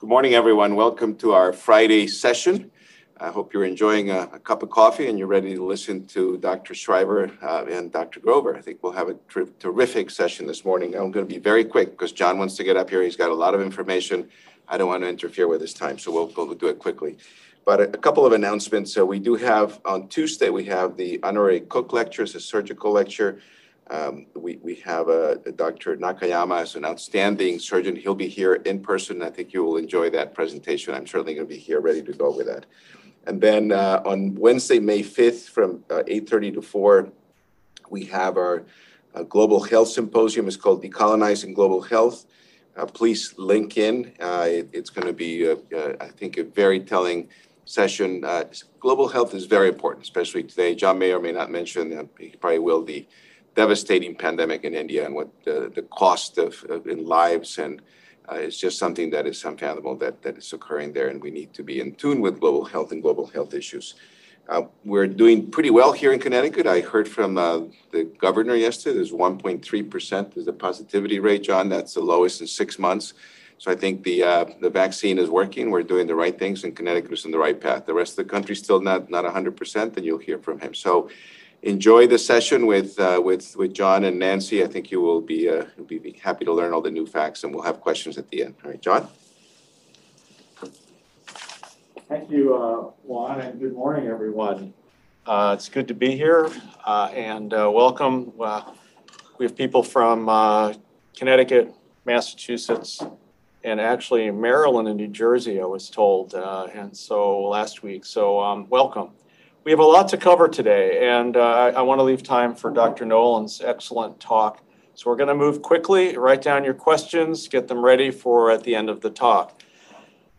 Good morning, everyone. Welcome to our Friday session. I hope you're enjoying a, a cup of coffee and you're ready to listen to Dr. Schreiber uh, and Dr. Grover. I think we'll have a ter- terrific session this morning. I'm going to be very quick because John wants to get up here. He's got a lot of information. I don't want to interfere with his time, so we'll, we'll do it quickly. But a, a couple of announcements. So we do have on Tuesday, we have the Honorary Cook Lecture, it's a surgical lecture. Um, we, we have a, Dr. Nakayama is an outstanding surgeon. He'll be here in person. I think you will enjoy that presentation. I'm certainly going to be here ready to go with that. And then uh, on Wednesday, May 5th, from uh, 8:30 to 4, we have our uh, Global Health Symposium. It's called Decolonizing Global Health. Uh, please link in. Uh, it, it's going to be, I think, a very telling session. global health is very important, especially today. John may or may not mention, he probably will, the devastating pandemic in India and what the, the cost of, of in lives and uh, it's just something that is unfathomable that, that is occurring there, and we need to be in tune with global health and global health issues. Uh, we're doing pretty well here in Connecticut. I heard from uh, the governor yesterday. There's 1.3 percent is the positivity rate, John. That's the lowest in six months. So I think the uh, the vaccine is working. We're doing the right things, and Connecticut is on the right path. The rest of the country still not not 100 percent, and you'll hear from him. So enjoy the session with uh, with with John and Nancy. I think you will be uh, be, be happy to learn all the new facts, and we'll have questions at the end. All right, John. Thank you, uh, Juan, and good morning, everyone. Uh, it's good to be here, uh, and uh, welcome. Uh, we have people from uh, Connecticut, Massachusetts, and actually Maryland and New Jersey. I was told, uh, and so last week. So um, welcome. We have a lot to cover today, and uh, I, want to leave time for Dr. Nolan's excellent talk. So we're going to move quickly, write down your questions, get them ready for at the end of the talk.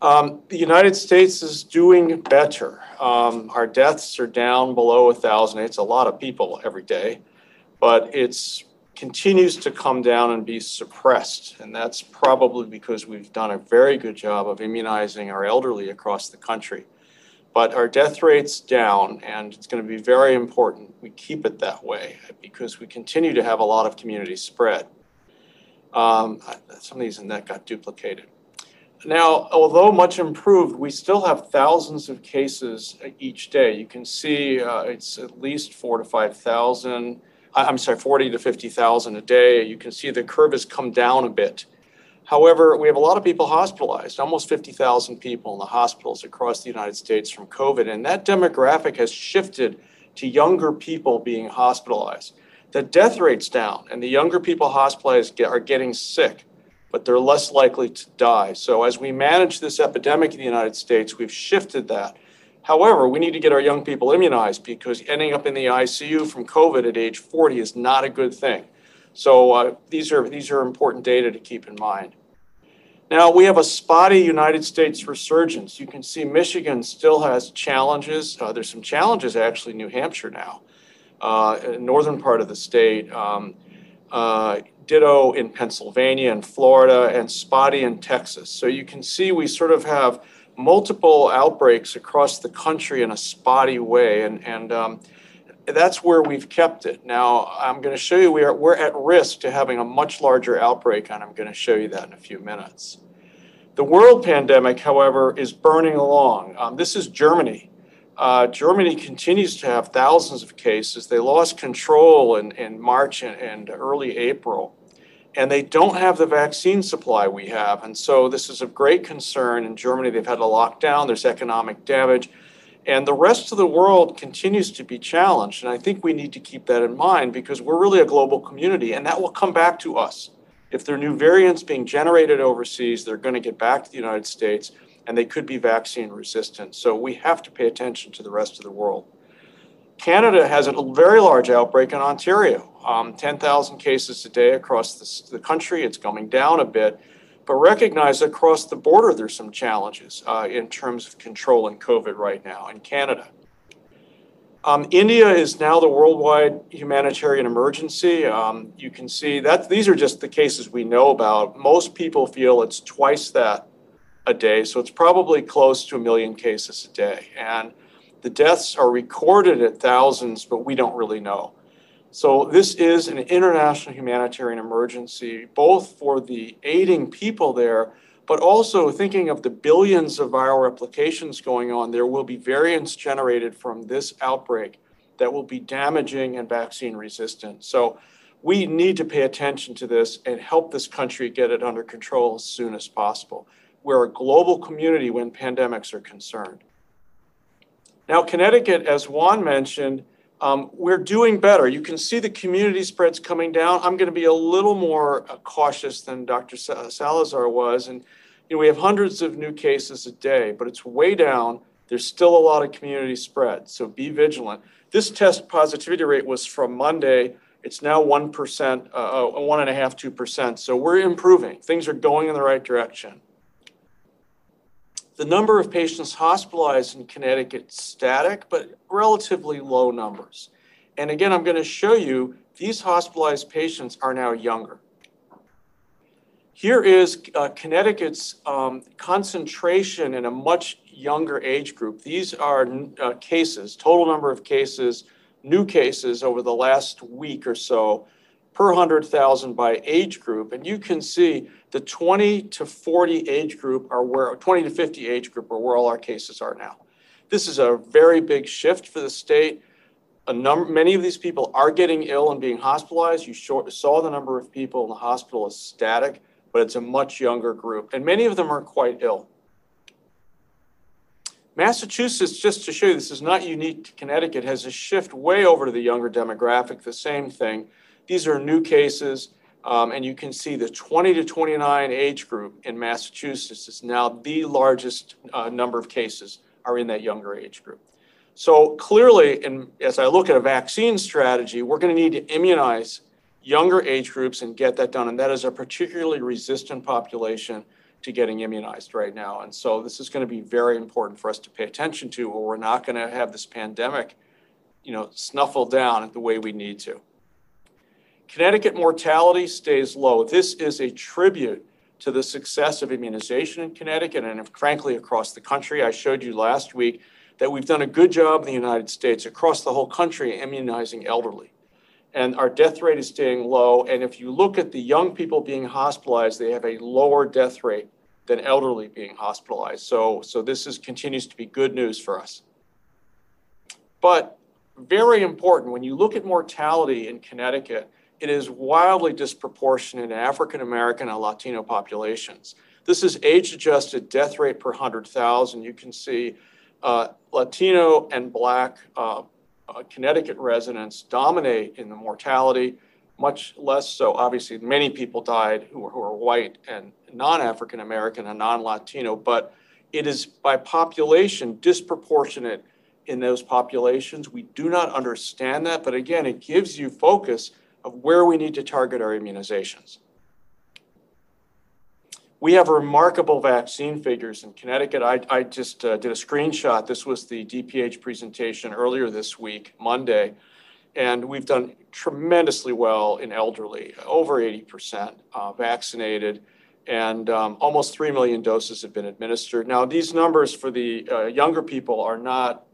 Um, the United States is doing better. Um, our deaths are down below a thousand. It's a lot of people every day, but it's continues to come down and be suppressed. And that's probably because we've done a very good job of immunizing our elderly across the country but our death rate's down, and it's going to be very important we keep it that way because we continue to have a lot of community spread. Um, some of these in that got duplicated. Now, although much improved, we still have thousands of cases each day. You can see uh, it's at least four to 5,000. I'm sorry, 40 to 50,000 a day. You can see the curve has come down a bit. However, we have a lot of people hospitalized, almost 50,000 people in the hospitals across the United States from COVID. And that demographic has shifted to younger people being hospitalized. The death rate's down, and the younger people hospitalized get, are getting sick, but they're less likely to die. So, as we manage this epidemic in the United States, we've shifted that. However, we need to get our young people immunized because ending up in the ICU from COVID at age 40 is not a good thing. So uh, these are these are important data to keep in mind. Now we have a spotty United States resurgence. You can see Michigan still has challenges. Uh, there's some challenges actually in New Hampshire now, uh, northern part of the state. Um, uh, ditto in Pennsylvania and Florida, and spotty in Texas. So you can see we sort of have multiple outbreaks across the country in a spotty way, and and um, that's where we've kept it. Now, I'm going to show you we are, we're at risk to having a much larger outbreak, and I'm going to show you that in a few minutes. The world pandemic, however, is burning along. Um, this is Germany. Uh, Germany continues to have thousands of cases. They lost control in, in March and, and early April, and they don't have the vaccine supply we have. And so, this is of great concern. In Germany, they've had a lockdown, there's economic damage. And the rest of the world continues to be challenged. And I think we need to keep that in mind because we're really a global community and that will come back to us. If there are new variants being generated overseas, they're going to get back to the United States and they could be vaccine resistant. So we have to pay attention to the rest of the world. Canada has a very large outbreak in Ontario, um, 10,000 cases a day across the, the country. It's coming down a bit but recognize across the border there's some challenges uh, in terms of controlling COVID right now in Canada. Um, India is now the worldwide humanitarian emergency. Um, you can see that these are just the cases we know about. Most people feel it's twice that a day, so it's probably close to a million cases a day. And the deaths are recorded at thousands, but we don't really know. So this is an international humanitarian emergency, both for the aiding people there, but also thinking of the billions of viral replications going on, there will be variants generated from this outbreak that will be damaging and vaccine resistant. So we need to pay attention to this and help this country get it under control as soon as possible. We're a global community when pandemics are concerned. Now, Connecticut, as Juan mentioned, um, we're doing better. You can see the community spreads coming down. I'm going to be a little more uh, cautious than Dr. Salazar was. And you know, we have hundreds of new cases a day, but it's way down. There's still a lot of community spread, so be vigilant. This test positivity rate was from Monday. It's now 1%, uh, uh, 1.5%, 2%. So we're improving. Things are going in the right direction. The number of patients hospitalized in Connecticut static, but relatively low numbers. And again, I'm going to show you these hospitalized patients are now younger. Here is uh, Connecticut's um, concentration in a much younger age group. These are uh, cases, total number of cases, new cases over the last week or so per 100,000 by age group. And you can see the 20 to 40 age group are where, 20 to 50 age group are where all our cases are now. This is a very big shift for the state. A number, many of these people are getting ill and being hospitalized. You saw the number of people in the hospital as static, but it's a much younger group. And many of them are quite ill. Massachusetts, just to show you this is not unique to Connecticut, has a shift way over to the younger demographic, the same thing. These are new cases, um, and you can see the 20 to 29 age group in Massachusetts is now the largest uh, number of cases are in that younger age group. So clearly, and as I look at a vaccine strategy, we're going to need to immunize younger age groups and get that done. And that is a particularly resistant population to getting immunized right now. And so this is going to be very important for us to pay attention to, or we're not going to have this pandemic, you know, snuffle down the way we need to. Connecticut mortality stays low. This is a tribute to the success of immunization in Connecticut and frankly across the country. I showed you last week that we've done a good job in the United States across the whole country immunizing elderly. And our death rate is staying low. And if you look at the young people being hospitalized, they have a lower death rate than elderly being hospitalized. So, so this is, continues to be good news for us. But very important, when you look at mortality in Connecticut, it is wildly disproportionate in African American and Latino populations. This is age adjusted death rate per 100,000. You can see uh, Latino and Black uh, uh, Connecticut residents dominate in the mortality, much less so. Obviously, many people died who were, who are white and non African American and non Latino, but it is by population disproportionate in those populations. We do not understand that, but again, it gives you focus of where we need to target our immunizations. We have remarkable vaccine figures in Connecticut. I, I just uh, did a screenshot. This was the DPH presentation earlier this week, Monday. And we've done tremendously well in elderly, over 80% uh, vaccinated, and um, almost 3 million doses have been administered. Now, these numbers for the uh, younger people are not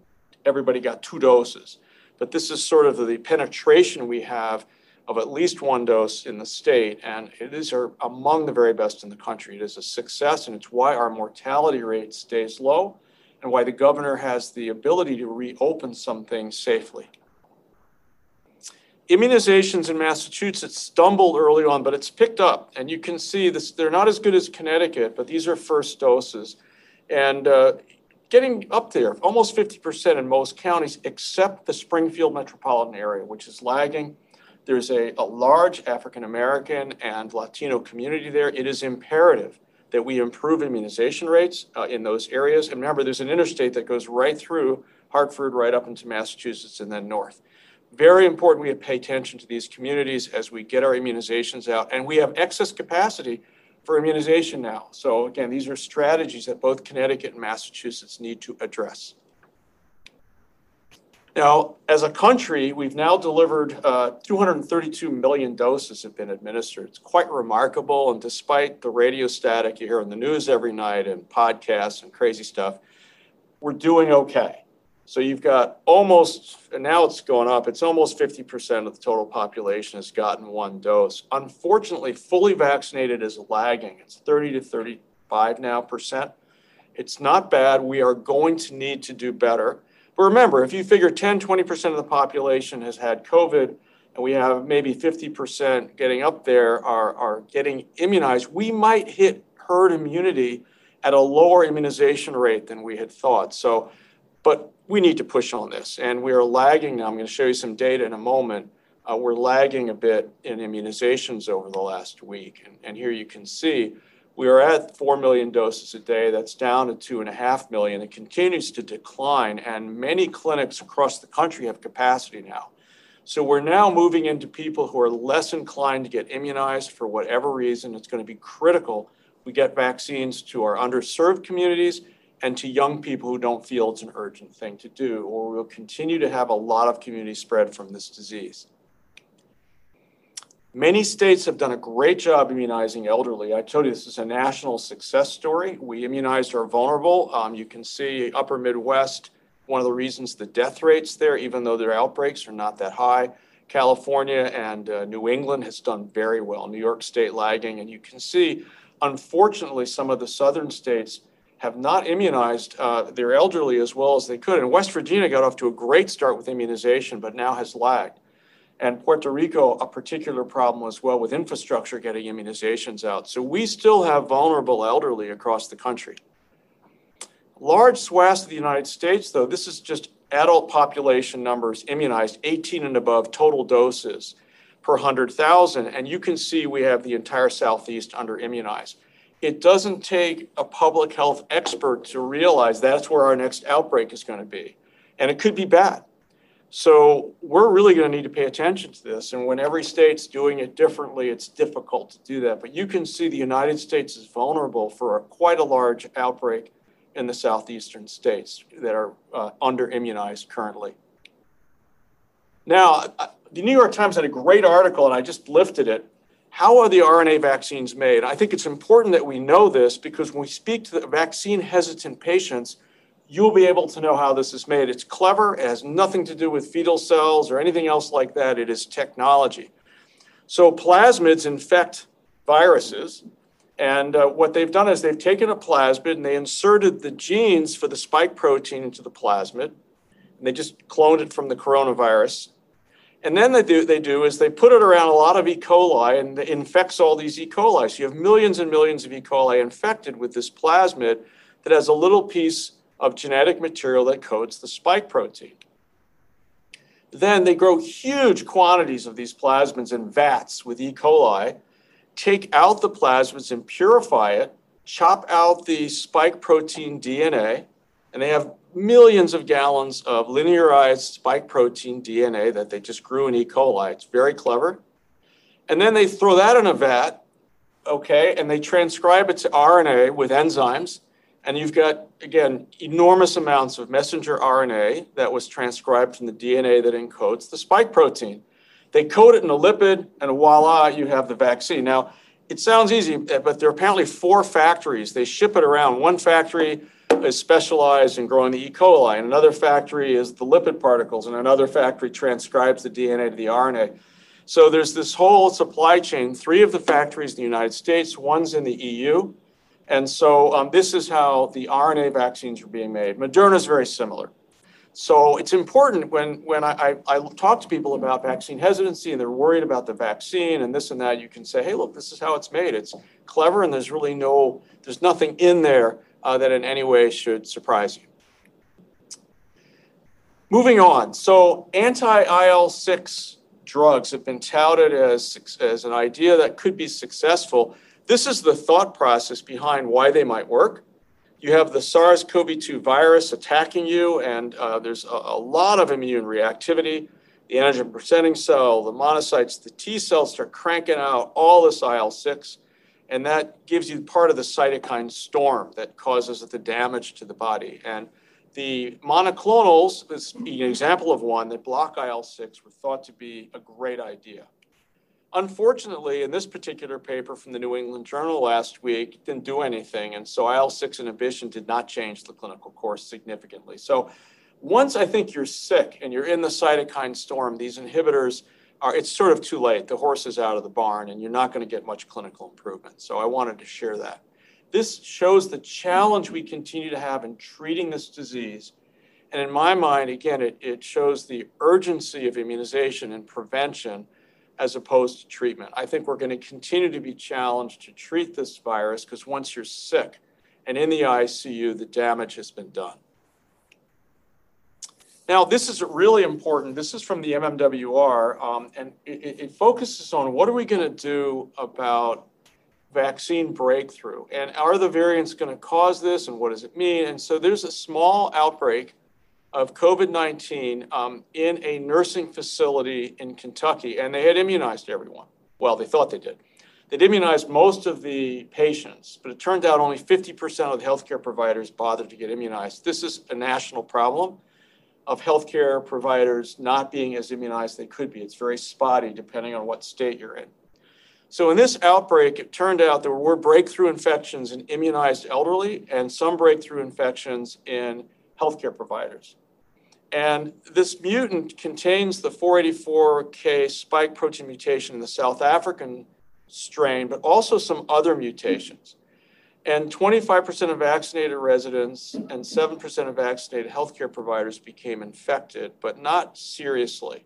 everybody got two doses, but this is sort of the penetration we have of at least one dose in the state, and it is among the very best in the country. It is a success, and it's why our mortality rate stays low and why the governor has the ability to reopen some things safely. Immunizations in Massachusetts stumbled early on, but it's picked up. And you can see this, they're not as good as Connecticut, but these are first doses. And uh, getting up there, almost 50% in most counties, except the Springfield metropolitan area, which is lagging there's a, a large African American and Latino community there. It is imperative that we improve immunization rates uh, in those areas. And remember, there's an interstate that goes right through Hartford, right up into Massachusetts, and then north. Very important we pay attention to these communities as we get our immunizations out. And we have excess capacity for immunization now. So, again, these are strategies that both Connecticut and Massachusetts need to address. Now, as a country, we've now delivered uh, 232 million doses have been administered. It's quite remarkable. And despite the radio static you hear on the news every night and podcasts and crazy stuff, we're doing okay. So you've got almost, and now it's going up, it's almost 50% of the total population has gotten one dose. Unfortunately, fully vaccinated is lagging. It's 30 to 30 5 now percent. It's not bad. We are going to need to do better. But remember, if you figure 10, 20% of the population has had COVID, and we have maybe 50% getting up there are, are getting immunized, we might hit herd immunity at a lower immunization rate than we had thought. So, but we need to push on this, and we are lagging now. I'm going to show you some data in a moment. Uh, we're lagging a bit in immunizations over the last week, and, and here you can see we are at 4 million doses a day. That's down to 2.5 million. It continues to decline, and many clinics across the country have capacity now. So we're now moving into people who are less inclined to get immunized for whatever reason. It's going to be critical we get vaccines to our underserved communities and to young people who don't feel it's an urgent thing to do, or we'll continue to have a lot of community spread from this disease. Many states have done a great job immunizing elderly. I told you this is a national success story. We immunized our vulnerable. Um, you can see upper Midwest, one of the reasons the death rates there, even though their outbreaks are not that high. California and uh, New England has done very well. New York State lagging. And you can see, unfortunately, some of the southern states have not immunized uh, their elderly as well as they could. And West Virginia got off to a great start with immunization, but now has lagged and Puerto Rico a particular problem as well with infrastructure getting immunizations out. So we still have vulnerable elderly across the country. Large swaths of the United States, though, this is just adult population numbers immunized, 18 and above total doses per 100,000. And you can see we have the entire Southeast under immunized. It doesn't take a public health expert to realize that's where our next outbreak is going to be. And it could be bad. So we're really going to need to pay attention to this. And when every state's doing it differently, it's difficult to do that. But you can see the United States is vulnerable for a, quite a large outbreak in the southeastern states that are uh, under immunized currently. Now, uh, the New York Times had a great article, and I just lifted it. How are the RNA vaccines made? I think it's important that we know this because when we speak to the vaccine hesitant patients, you'll be able to know how this is made. It's clever. It has nothing to do with fetal cells or anything else like that. It is technology. So plasmids infect viruses. And uh, what they've done is they've taken a plasmid and they inserted the genes for the spike protein into the plasmid. And they just cloned it from the coronavirus. And then they do, they do is they put it around a lot of E. coli and it infects all these E. coli. So you have millions and millions of E. coli infected with this plasmid that has a little piece of genetic material that codes the spike protein. Then they grow huge quantities of these plasmids in vats with E. coli, take out the plasmids and purify it, chop out the spike protein DNA, and they have millions of gallons of linearized spike protein DNA that they just grew in E. coli. It's very clever. And then they throw that in a vat, okay, and they transcribe it to RNA with enzymes and you've got, again, enormous amounts of messenger RNA that was transcribed from the DNA that encodes the spike protein. They coat it in a lipid, and voila, you have the vaccine. Now, it sounds easy, but there are apparently four factories. They ship it around. One factory is specialized in growing the E. coli, and another factory is the lipid particles, and another factory transcribes the DNA to the RNA. So there's this whole supply chain. Three of the factories in the United States, one's in the EU, and so um, this is how the RNA vaccines are being made. Moderna is very similar. So it's important when, when I, I, I, talk to people about vaccine hesitancy and they're worried about the vaccine and this and that, you can say, hey, look, this is how it's made. It's clever and there's really no, there's nothing in there uh, that in any way should surprise you. Moving on. So anti IL 6 drugs have been touted as, as an idea that could be successful this is the thought process behind why they might work. You have the SARS CoV 2 virus attacking you, and uh, there's a, a, lot of immune reactivity. The antigen presenting cell, the monocytes, the T cells start cranking out all this IL 6, and that gives you part of the cytokine storm that causes the damage to the body. And the monoclonals is an example of one that block IL 6 were thought to be a great idea. Unfortunately, in this particular paper from the New England Journal last week, didn't do anything. And so IL 6 inhibition did not change the clinical course significantly. So once I think you're sick and you're in the cytokine storm, these inhibitors are, it's sort of too late. The horse is out of the barn and you're not going to get much clinical improvement. So I wanted to share that. This shows the challenge we continue to have in treating this disease. And in my mind, again, it, it shows the urgency of immunization and prevention as opposed to treatment. I think we're going to continue to be challenged to treat this virus because once you're sick and in the ICU, the damage has been done. Now, this is really important. This is from the MMWR, um, and it, it, focuses on what are we going to do about vaccine breakthrough, and are the variants going to cause this, and what does it mean? And so, there's a small outbreak of COVID 19 um, in a nursing facility in Kentucky, and they had immunized everyone. Well, they thought they did. They'd immunized most of the patients, but it turned out only 50% of the healthcare providers bothered to get immunized. This is a national problem of healthcare providers not being as immunized as they could be. It's very spotty depending on what state you're in. So, in this outbreak, it turned out there were breakthrough infections in immunized elderly and some breakthrough infections in healthcare providers. And this mutant contains the 484K spike protein mutation in the South African strain, but also some other mutations. And 25% of vaccinated residents and 7% of vaccinated healthcare providers became infected, but not seriously.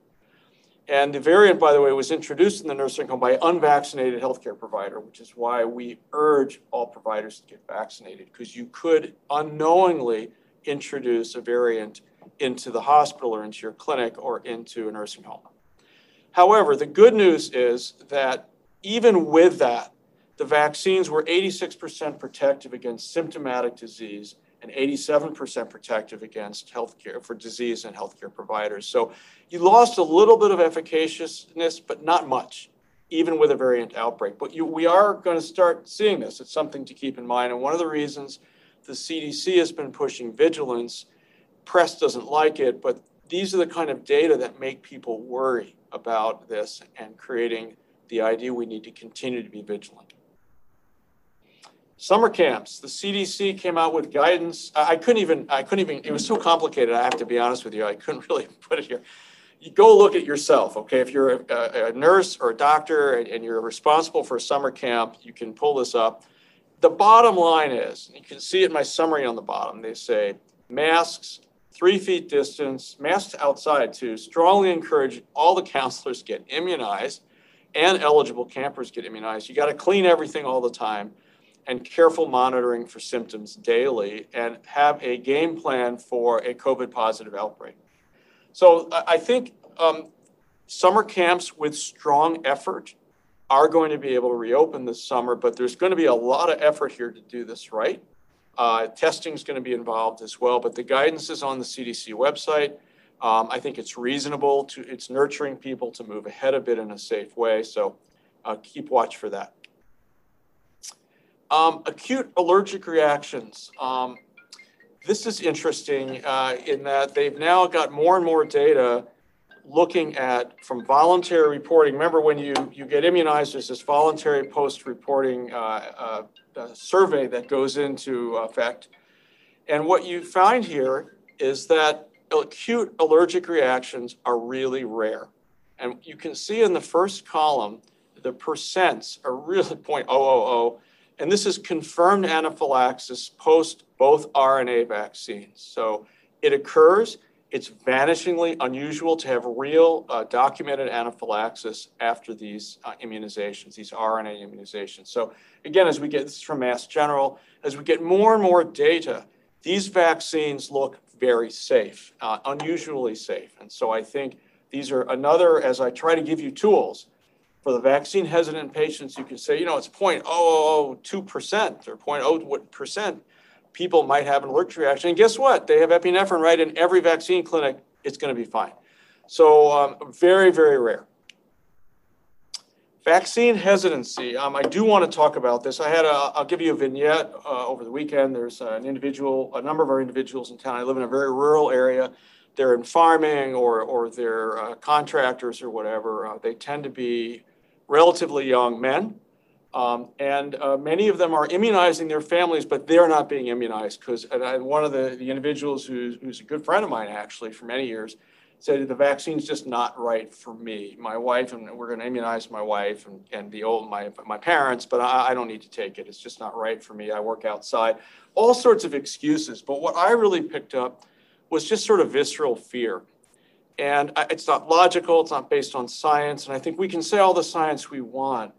And the variant, by the way, was introduced in the nursing home by an unvaccinated healthcare provider, which is why we urge all providers to get vaccinated, because you could unknowingly introduce a variant into the hospital or into your clinic or into a nursing home. However, the good news is that even with that, the vaccines were 86% protective against symptomatic disease and 87% protective against healthcare for disease and healthcare providers. So you lost a little bit of efficaciousness, but not much, even with a variant outbreak. But you, we are going to start seeing this. It's something to keep in mind. And one of the reasons the CDC has been pushing vigilance, press doesn't like it, but these are the kind of data that make people worry about this and creating the idea we need to continue to be vigilant. Summer camps. The CDC came out with guidance. I couldn't even, I couldn't even, it was so complicated, I have to be honest with you, I couldn't really put it here. You go look at yourself, okay? If you're a, a nurse or a doctor and, and you're responsible for a summer camp, you can pull this up. The bottom line is, you can see it in my summary on the bottom, they say masks, three feet distance, masks outside too, strongly encourage all the counselors get immunized and eligible campers get immunized. You got to clean everything all the time and careful monitoring for symptoms daily and have a game plan for a COVID positive outbreak. So I think um, summer camps with strong effort are going to be able to reopen this summer, but there's going to be a lot of effort here to do this right. Uh, testing is going to be involved as well, but the guidance is on the CDC website. Um, I think it's reasonable to, it's nurturing people to move ahead a bit in a safe way. So uh, keep watch for that. Um, acute allergic reactions. Um, this is interesting uh, in that they've now got more and more data looking at from voluntary reporting. Remember, when you, you get immunized, there's this voluntary post reporting uh, uh, survey that goes into effect. And what you find here is that acute allergic reactions are really rare. And you can see in the first column, the percents are really 0.000. And this is confirmed anaphylaxis post both RNA vaccines. So it occurs. It's vanishingly unusual to have real uh, documented anaphylaxis after these uh, immunizations, these RNA immunizations. So again, as we get this from Mass General, as we get more and more data, these vaccines look very safe, uh, unusually safe. And so I think these are another, as I try to give you tools for the vaccine hesitant patients, you can say, you know, it's 0.002% or 0.0 what percent people might have an allergic reaction. And guess what? They have epinephrine right in every vaccine clinic. It's going to be fine. So um, very, very rare. Vaccine hesitancy. Um, I do want to talk about this. I had a, I'll give you a vignette uh, over the weekend. There's an individual, a number of our individuals in town. I live in a very rural area. They're in farming or, or they're uh, contractors or whatever. Uh, they tend to be relatively young men. Um, and uh, many of them are immunizing their families, but they're not being immunized because one of the, the individuals who's, who's a good friend of mine actually for many years said the vaccine's just not right for me. My wife, and we're going to immunize my wife and, and the old my my parents, but I, I don't need to take it. It's just not right for me. I work outside. All sorts of excuses. But what I really picked up was just sort of visceral fear. And it's not logical, it's not based on science. And I think we can say all the science we want,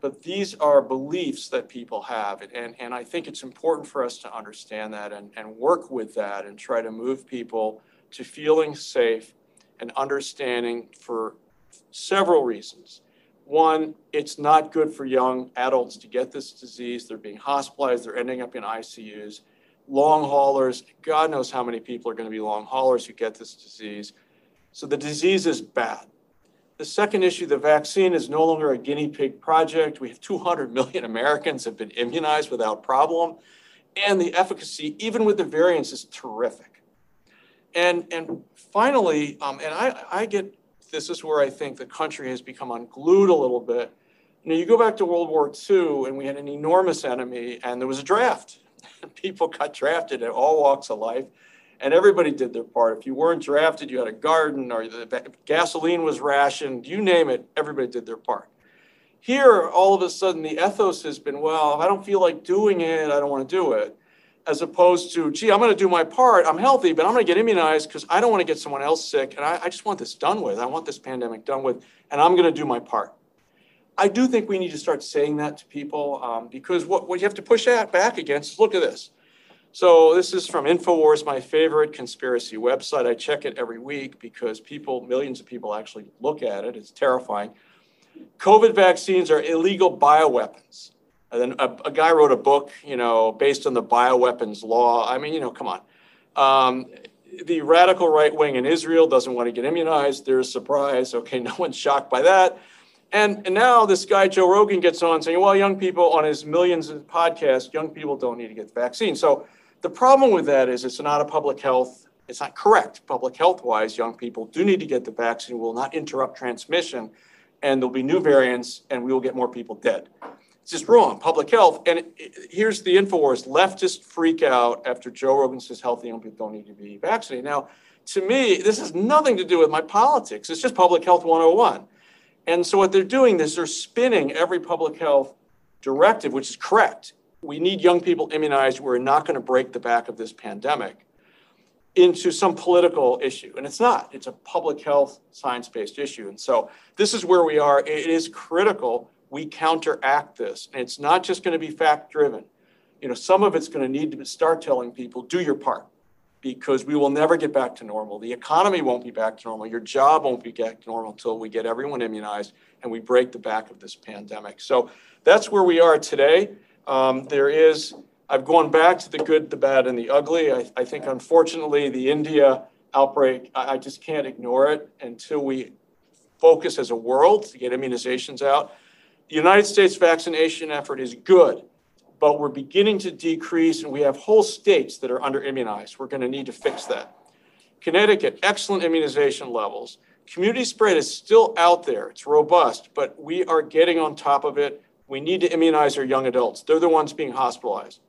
but these are beliefs that people have. And, and I think it's important for us to understand that and, and work with that and try to move people to feeling safe and understanding for several reasons. One, it's not good for young adults to get this disease. They're being hospitalized, they're ending up in ICUs. Long haulers, God knows how many people are going to be long haulers who get this disease. So the disease is bad. The second issue, the vaccine is no longer a guinea pig project. We have 200 million Americans have been immunized without problem. And the efficacy, even with the variants, is terrific. And, and finally, um, and I, I get this is where I think the country has become unglued a little bit. You know, you go back to World War II, and we had an enormous enemy, and there was a draft. People got drafted at all walks of life, and everybody did their part. If you weren't drafted, you had a garden, or the gasoline was rationed. You name it, everybody did their part. Here, all of a sudden, the ethos has been, well, I don't feel like doing it, I don't want to do it as opposed to, gee, I'm going to do my part. I'm healthy, but I'm going to get immunized because I don't want to get someone else sick. And I, I, just want this done with. I want this pandemic done with, and I'm going to do my part. I do think we need to start saying that to people um, because what, what you have to push back against is look at this. So this is from InfoWars, my favorite conspiracy website. I check it every week because people, millions of people actually look at it. It's terrifying. COVID vaccines are illegal bioweapons. And then a, a, guy wrote a book, you know, based on the bioweapons law. I mean, you know, come on. Um, the radical right wing in Israel doesn't want to get immunized. There's surprise. Okay, no one's shocked by that. And, and now this guy, Joe Rogan, gets on saying, well, young people on his millions of podcasts, young people don't need to get the vaccine. So the problem with that is it's not a public health, it's not correct. Public health wise, young people do need to get the vaccine, it will not interrupt transmission, and there'll be new variants, and we will get more people dead. It's just wrong. Public health. And here's the Infowars leftists freak out after Joe Rogan says healthy young people don't need to be vaccinated. Now, to me, this has nothing to do with my politics. It's just public health 101. And so what they're doing is they're spinning every public health directive, which is correct. We need young people immunized. We're not going to break the back of this pandemic into some political issue. And it's not, it's a public health science based issue. And so this is where we are. It is critical we counteract this. And it's not just going to be fact driven. You know, some of it's going to need to start telling people, do your part, because we will never get back to normal. The economy won't be back to normal. Your job won't be back to normal until we get everyone immunized and we break the back of this pandemic. So that's where we are today. Um, there is, I've gone back to the good, the bad, and the ugly. I, I think, unfortunately, the India outbreak, I, I just can't ignore it until we focus as a world to get immunizations out. The United States vaccination effort is good, but we're beginning to decrease, and we have whole states that are under immunized. We're going to need to fix that. Connecticut, excellent immunization levels. Community spread is still out there, it's robust, but we are getting on top of it. We need to immunize our young adults. They're the ones being hospitalized.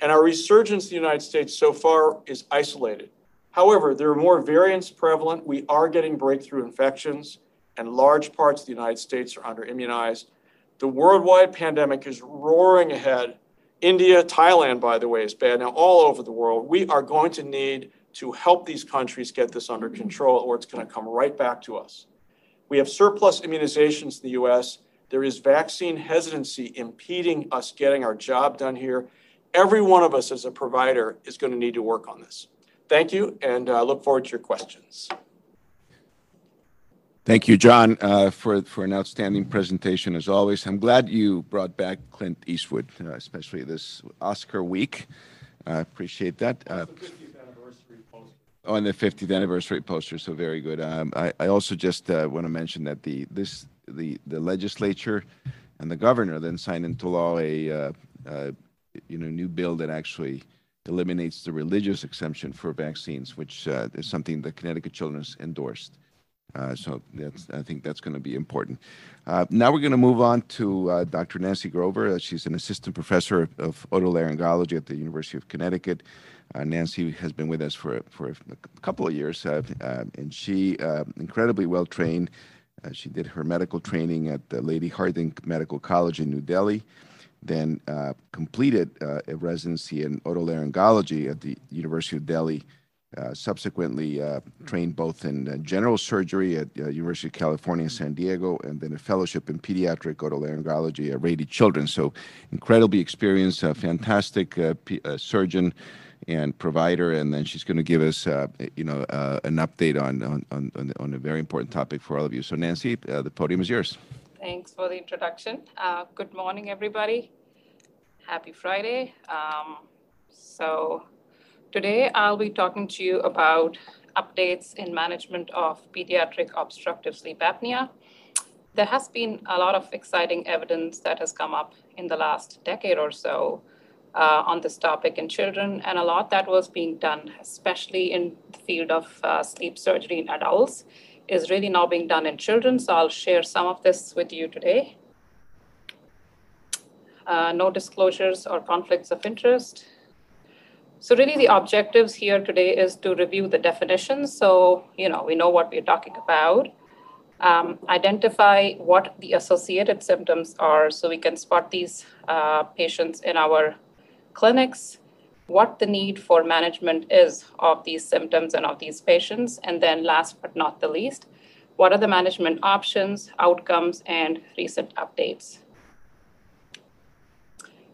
And our resurgence in the United States so far is isolated. However, there are more variants prevalent. We are getting breakthrough infections, and large parts of the United States are under immunized. The worldwide pandemic is roaring ahead. India, Thailand, by the way, is bad now, all over the world. We are going to need to help these countries get this under control, or it's going to come right back to us. We have surplus immunizations in the US. There is vaccine hesitancy impeding us getting our job done here. Every one of us as a provider is going to need to work on this. Thank you, and I uh, look forward to your questions. Thank you, John, uh, for for an outstanding presentation as always. I'm glad you brought back Clint Eastwood, uh, especially this Oscar week. I uh, appreciate that. Uh, on the 50th anniversary poster, so very good. Um, I, I, also just uh, want to mention that the this the the legislature and the governor then signed into law a uh, you know new bill that actually eliminates the religious exemption for vaccines, which is something the Connecticut Children's endorsed. Uh, so that's, I think that's going to be important. Uh, now we're going to move on to uh, Dr. Nancy Grover. Uh, she's an assistant professor of, otolaryngology at the University of Connecticut. Uh, Nancy has been with us for, for a couple of years, uh, and she incredibly well trained. She did her medical training at the Lady Hardinge Medical College in New Delhi, then completed a residency in otolaryngology at the University of Delhi uh, subsequently uh, trained both in uh, general surgery at uh, University of California, San Diego, and then a fellowship in pediatric otolaryngology at Rady Children's. So, incredibly experienced, fantastic uh, p- surgeon and provider. And then she's going to give us, uh, you know, uh, an update on, on, on, on, a very important topic for all of you. So, Nancy, uh, the podium is yours. Thanks for the introduction. good morning, everybody. Happy Friday. Um, so, Today, I'll be talking to you about updates in management of pediatric obstructive sleep apnea. There has been a lot of exciting evidence that has come up in the last decade or so uh, on this topic in children, and a lot that was being done, especially in the field of uh, sleep surgery in adults, is really now being done in children. So I'll share some of this with you today. Uh, no disclosures or conflicts of interest. So really the objectives here today is to review the definitions. So, you know, we know what we're talking about. Um, identify what the associated symptoms are so we can spot these uh, patients in our clinics, what the need for management is of these symptoms and of these patients, and then last but not the least, what are the management options, outcomes, and recent updates.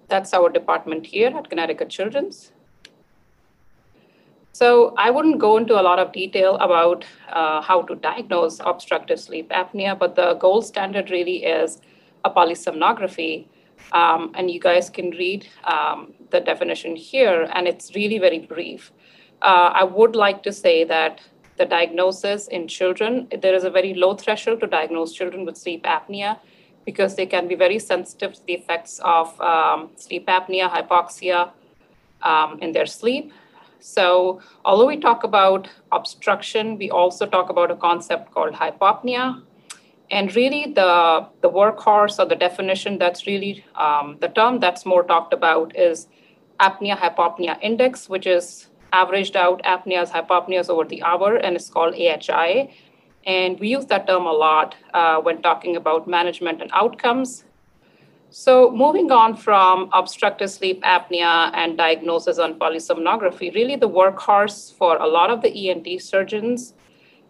That's our department here at Connecticut Children's. So I wouldn't go into a lot of detail about uh, how to diagnose obstructive sleep apnea, but the gold standard really is a polysomnography. Um, and you guys can read um, the definition here, and it's really very brief. Uh, I would like to say that the diagnosis in children, there is a very low threshold to diagnose children with sleep apnea because they can be very sensitive to the effects of um, sleep apnea, hypoxia um, in their sleep. So, although we talk about obstruction, we also talk about a concept called hypopnea. And really, the, the workhorse or the definition that's really um, the term that's more talked about is apnea hypopnea index, which is averaged out apneas, hypopneas over the hour, and it's called AHI. And we use that term a lot uh, when talking about management and outcomes. So, moving on from obstructive sleep apnea and diagnosis on polysomnography, really the workhorse for a lot of the ENT surgeons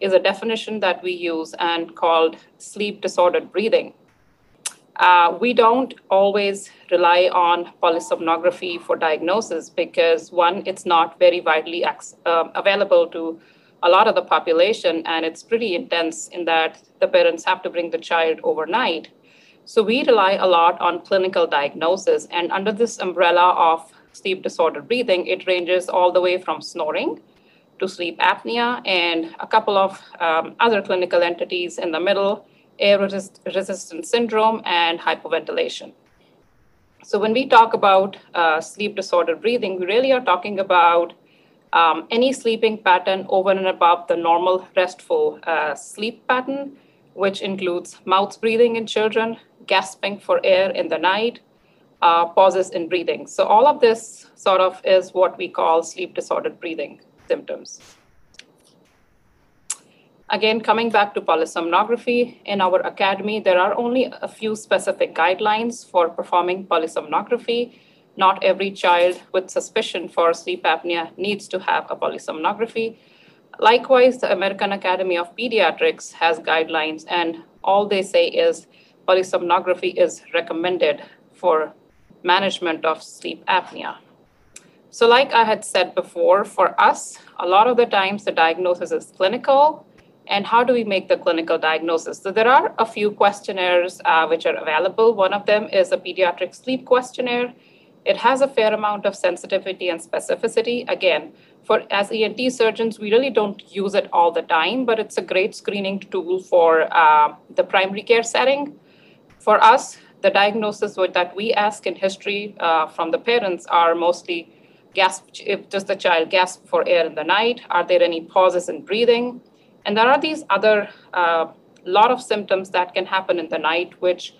is a definition that we use and called sleep disordered breathing. Uh, we don't always rely on polysomnography for diagnosis because, one, it's not very widely ac- uh, available to a lot of the population, and it's pretty intense in that the parents have to bring the child overnight so we rely a lot on clinical diagnosis. And under this umbrella of sleep disordered breathing, it ranges all the way from snoring to sleep apnea and a couple of um, other clinical entities in the middle air resist- resistant syndrome and hypoventilation. So, when we talk about uh, sleep disordered breathing, we really are talking about um, any sleeping pattern over and above the normal restful uh, sleep pattern, which includes mouth breathing in children, gasping for air in the night, uh, pauses in breathing. So, all of this sort of is what we call sleep disordered breathing symptoms. Again, coming back to polysomnography, in our academy, there are only a few specific guidelines for performing polysomnography. Not every child with suspicion for sleep apnea needs to have a polysomnography. Likewise, the American Academy of Pediatrics has guidelines, and all they say is polysomnography is recommended for management of sleep apnea. So, like I had said before, for us, a lot of the times the diagnosis is clinical. And how do we make the clinical diagnosis? So, there are a few questionnaires uh, which are available. One of them is a pediatric sleep questionnaire. It has a fair amount of sensitivity and specificity. Again, for as ENT surgeons, we really don't use it all the time, but it's a great screening tool for uh, the primary care setting. For us, the diagnosis that we ask in history uh, from the parents are mostly gasp, does the child gasp for air in the night? Are there any pauses in breathing? And there are these other uh, lot of symptoms that can happen in the night, which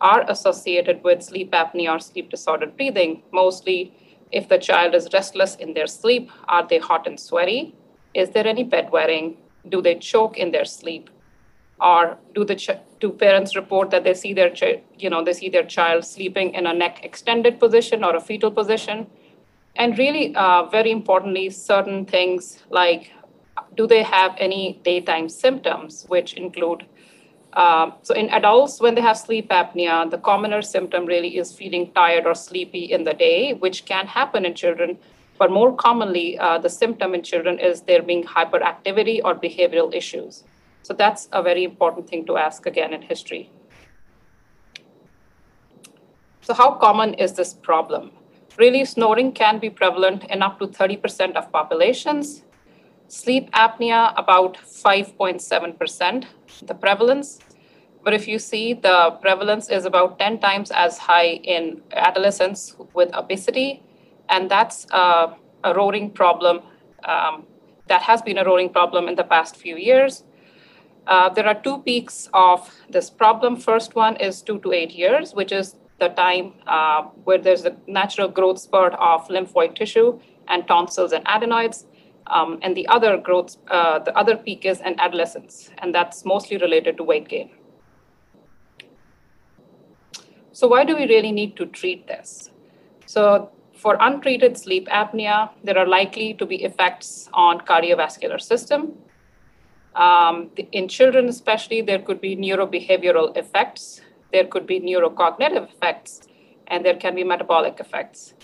are associated with sleep apnea or sleep disordered breathing. Mostly, if the child is restless in their sleep, are they hot and sweaty? Is there any bedwetting? Do they choke in their sleep? Or do the ch- do parents report that they see their ch- you know they see their child sleeping in a neck extended position or a fetal position? And really, uh, very importantly, certain things like do they have any daytime symptoms, which include um, so in adults, when they have sleep apnea, the commoner symptom really is feeling tired or sleepy in the day, which can happen in children. But more commonly, uh, the symptom in children is there being hyperactivity or behavioral issues. So that's a very important thing to ask again in history. So how common is this problem? Really, snoring can be prevalent in up to 30% of populations. Sleep apnea, about 5.7%, the prevalence. But if you see, the prevalence is about 10 times as high in adolescents with obesity. And that's uh, a roaring problem um, that has been a roaring problem in the past few years. Uh, there are two peaks of this problem. First one is two to eight years, which is the time uh, where there's a natural growth spurt of lymphoid tissue and tonsils and adenoids. Um, and the other growth, uh, the other peak is in adolescence, and that's mostly related to weight gain. So, why do we really need to treat this? So, for untreated sleep apnea, there are likely to be effects on cardiovascular system. Um, in children, especially, there could be neurobehavioral effects, there could be neurocognitive effects, and there can be metabolic effects.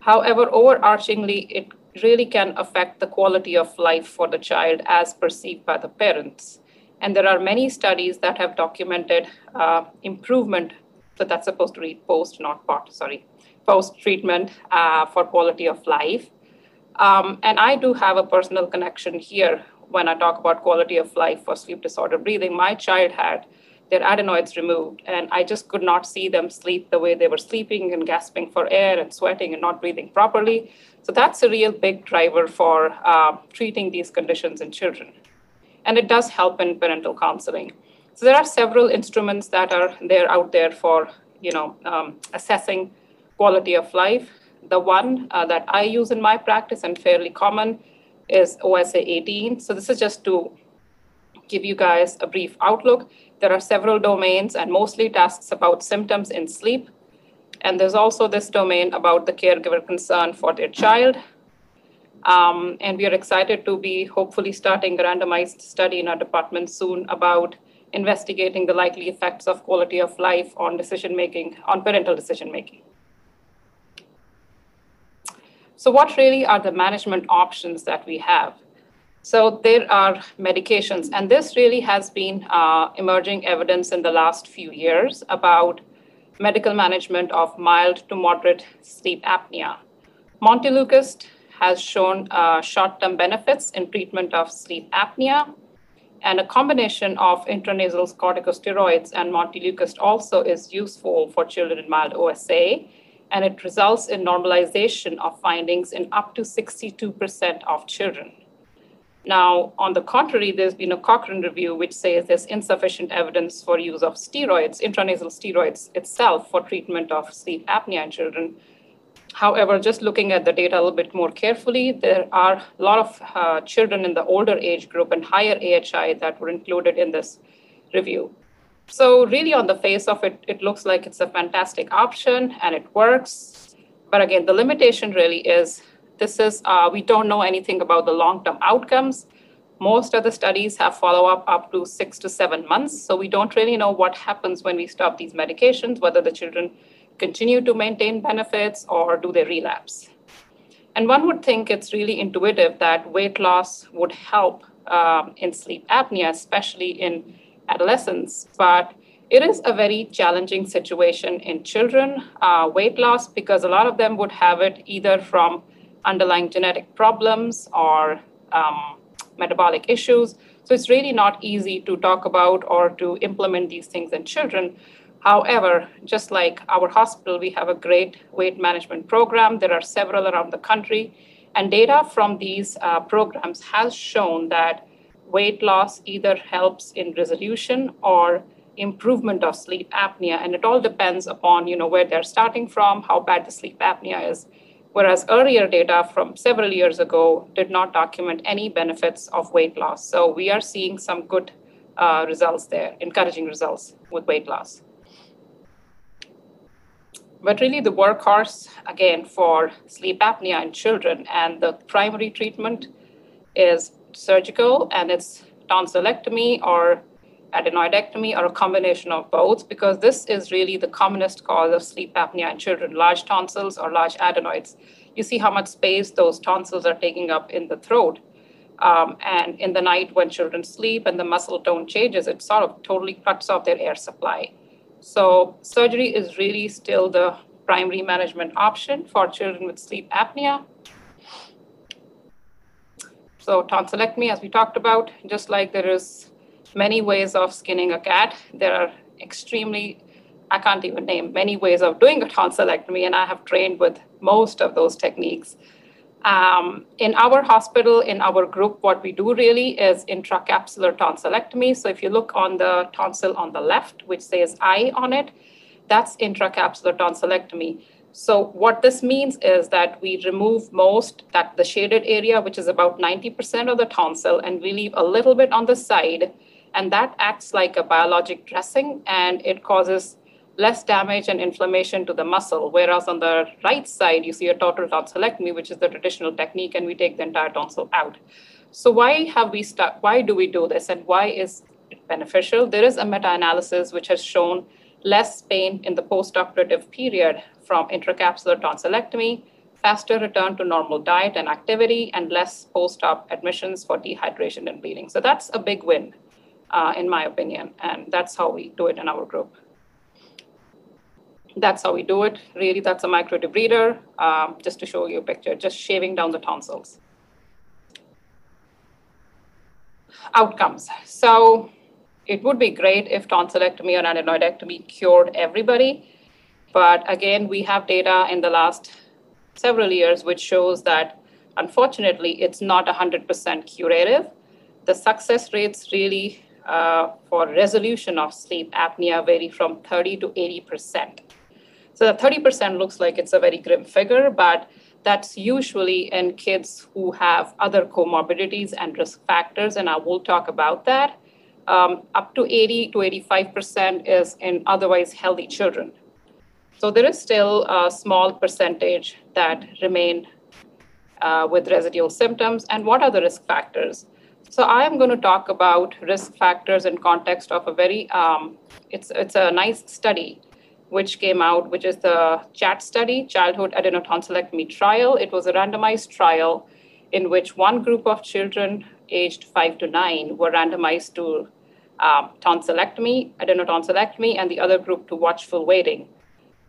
However, overarchingly, it really can affect the quality of life for the child as perceived by the parents. And there are many studies that have documented uh, improvement. So that's supposed to read post, not part, sorry, post treatment uh, for quality of life. Um, and I do have a personal connection here when I talk about quality of life for sleep disorder breathing. My child had their adenoids removed, and I just could not see them sleep the way they were sleeping and gasping for air and sweating and not breathing properly. So that's a real big driver for uh, treating these conditions in children. And it does help in parental counseling. So there are several instruments that are there out there for you know um, assessing quality of life. The one uh, that I use in my practice and fairly common is OSA 18. So this is just to give you guys a brief outlook. There are several domains and mostly tasks about symptoms in sleep. And there's also this domain about the caregiver concern for their child. Um, and we are excited to be hopefully starting a randomized study in our department soon about investigating the likely effects of quality of life on decision making, on parental decision making. So, what really are the management options that we have? So, there are medications, and this really has been uh, emerging evidence in the last few years about medical management of mild to moderate sleep apnea. Montelukast has shown uh, short term benefits in treatment of sleep apnea. And a combination of intranasal corticosteroids and Montelukast also is useful for children in mild OSA, and it results in normalization of findings in up to 62% of children. Now, on the contrary, there's been a Cochrane review which says there's insufficient evidence for use of steroids, intranasal steroids itself, for treatment of sleep apnea in children. However, just looking at the data a little bit more carefully, there are a lot of uh, children in the older age group and higher AHI that were included in this review. So, really, on the face of it, it looks like it's a fantastic option and it works. But again, the limitation really is this is, uh, we don't know anything about the long term outcomes. Most of the studies have follow up up to six to seven months. So we don't really know what happens when we stop these medications, whether the children continue to maintain benefits or do they relapse. And one would think it's really intuitive that weight loss would help um, in sleep apnea, especially in adolescents. But it is a very challenging situation in children, uh, weight loss, because a lot of them would have it either from underlying genetic problems or um, metabolic issues. So it's really not easy to talk about or to implement these things in children. However, just like our hospital, we have a great weight management program. There are several around the country. And data from these uh, programs has shown that weight loss either helps in resolution or improvement of sleep apnea. And it all depends upon, you know, where they're starting from, how bad the sleep apnea is. Whereas earlier data from several years ago did not document any benefits of weight loss. So we are seeing some good uh, results there, encouraging results with weight loss. But really, the workhorse, again, for sleep apnea in children and the primary treatment is surgical and it's tonsillectomy or adenoidectomy or a combination of both because this is really the commonest cause of sleep apnea in children large tonsils or large adenoids. You see how much space those tonsils are taking up in the throat um, and in the night when children sleep and the muscle tone changes it sort of totally cuts off their air supply. So surgery is really still the primary management option for children with sleep apnea. So tonsillectomy as we talked about just like there is many ways of skinning a cat. There are extremely, I can't even name many ways of doing a tonsillectomy, and I have trained with most of those techniques. Um, in our hospital, in our group, what we do really is intracapsular tonsillectomy. So if you look on the tonsil on the left, which says I on it, that's intracapsular tonsillectomy. So what this means is that we remove most that the shaded area, which is about 90% of the tonsil, and we leave a little bit on the side and that acts like a biologic dressing and it causes less damage and inflammation to the muscle. Whereas on the right side, you see a total tonsillectomy, which is the traditional technique, and we take the entire tonsil out. So why have we start, why do we do this and why is it beneficial? There is a meta-analysis which has shown less pain in the postoperative period from intracapsular tonsillectomy, faster return to normal diet and activity, and less post-op admissions for dehydration and bleeding. So that's a big win uh, in my opinion. And that's how we do it in our group. That's how we do it. Really, that's a microdebrider, um, just to show you a picture, just shaving down the tonsils. Outcomes. So it would be great if tonsillectomy or adenoidectomy cured everybody. But again, we have data in the last several years which shows that unfortunately it's not 100% curative. The success rates really uh, for resolution of sleep apnea vary from 30 to 80%. So the 30% looks like it's a very grim figure, but that's usually in kids who have other comorbidities and risk factors, and I will talk about that. Um, up to 80 to 85% is in otherwise healthy children. So there is still a small percentage that remain uh, with residual symptoms. And what are the risk factors? So I am going to talk about risk factors in context of a very, um, it's, it's a nice study which came out, which is the CHAT study, Childhood Adenotonsillectomy Trial. It was a randomized trial in which one group of children aged five to nine were randomized to um, tonsillectomy, adenotonsillectomy, and the other group to watchful waiting.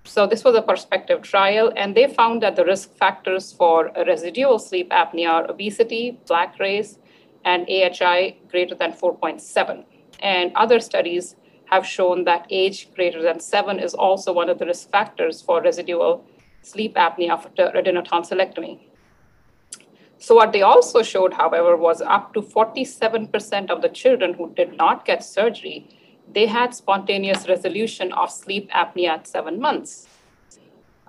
So this was a prospective trial, and they found that the risk factors for residual sleep apnea are obesity, black race, and AHI greater than 4.7. And other studies have shown that age greater than seven is also one of the risk factors for residual sleep apnea after adenotonsillectomy. So, what they also showed, however, was up to 47% of the children who did not get surgery, they had spontaneous resolution of sleep apnea at seven months.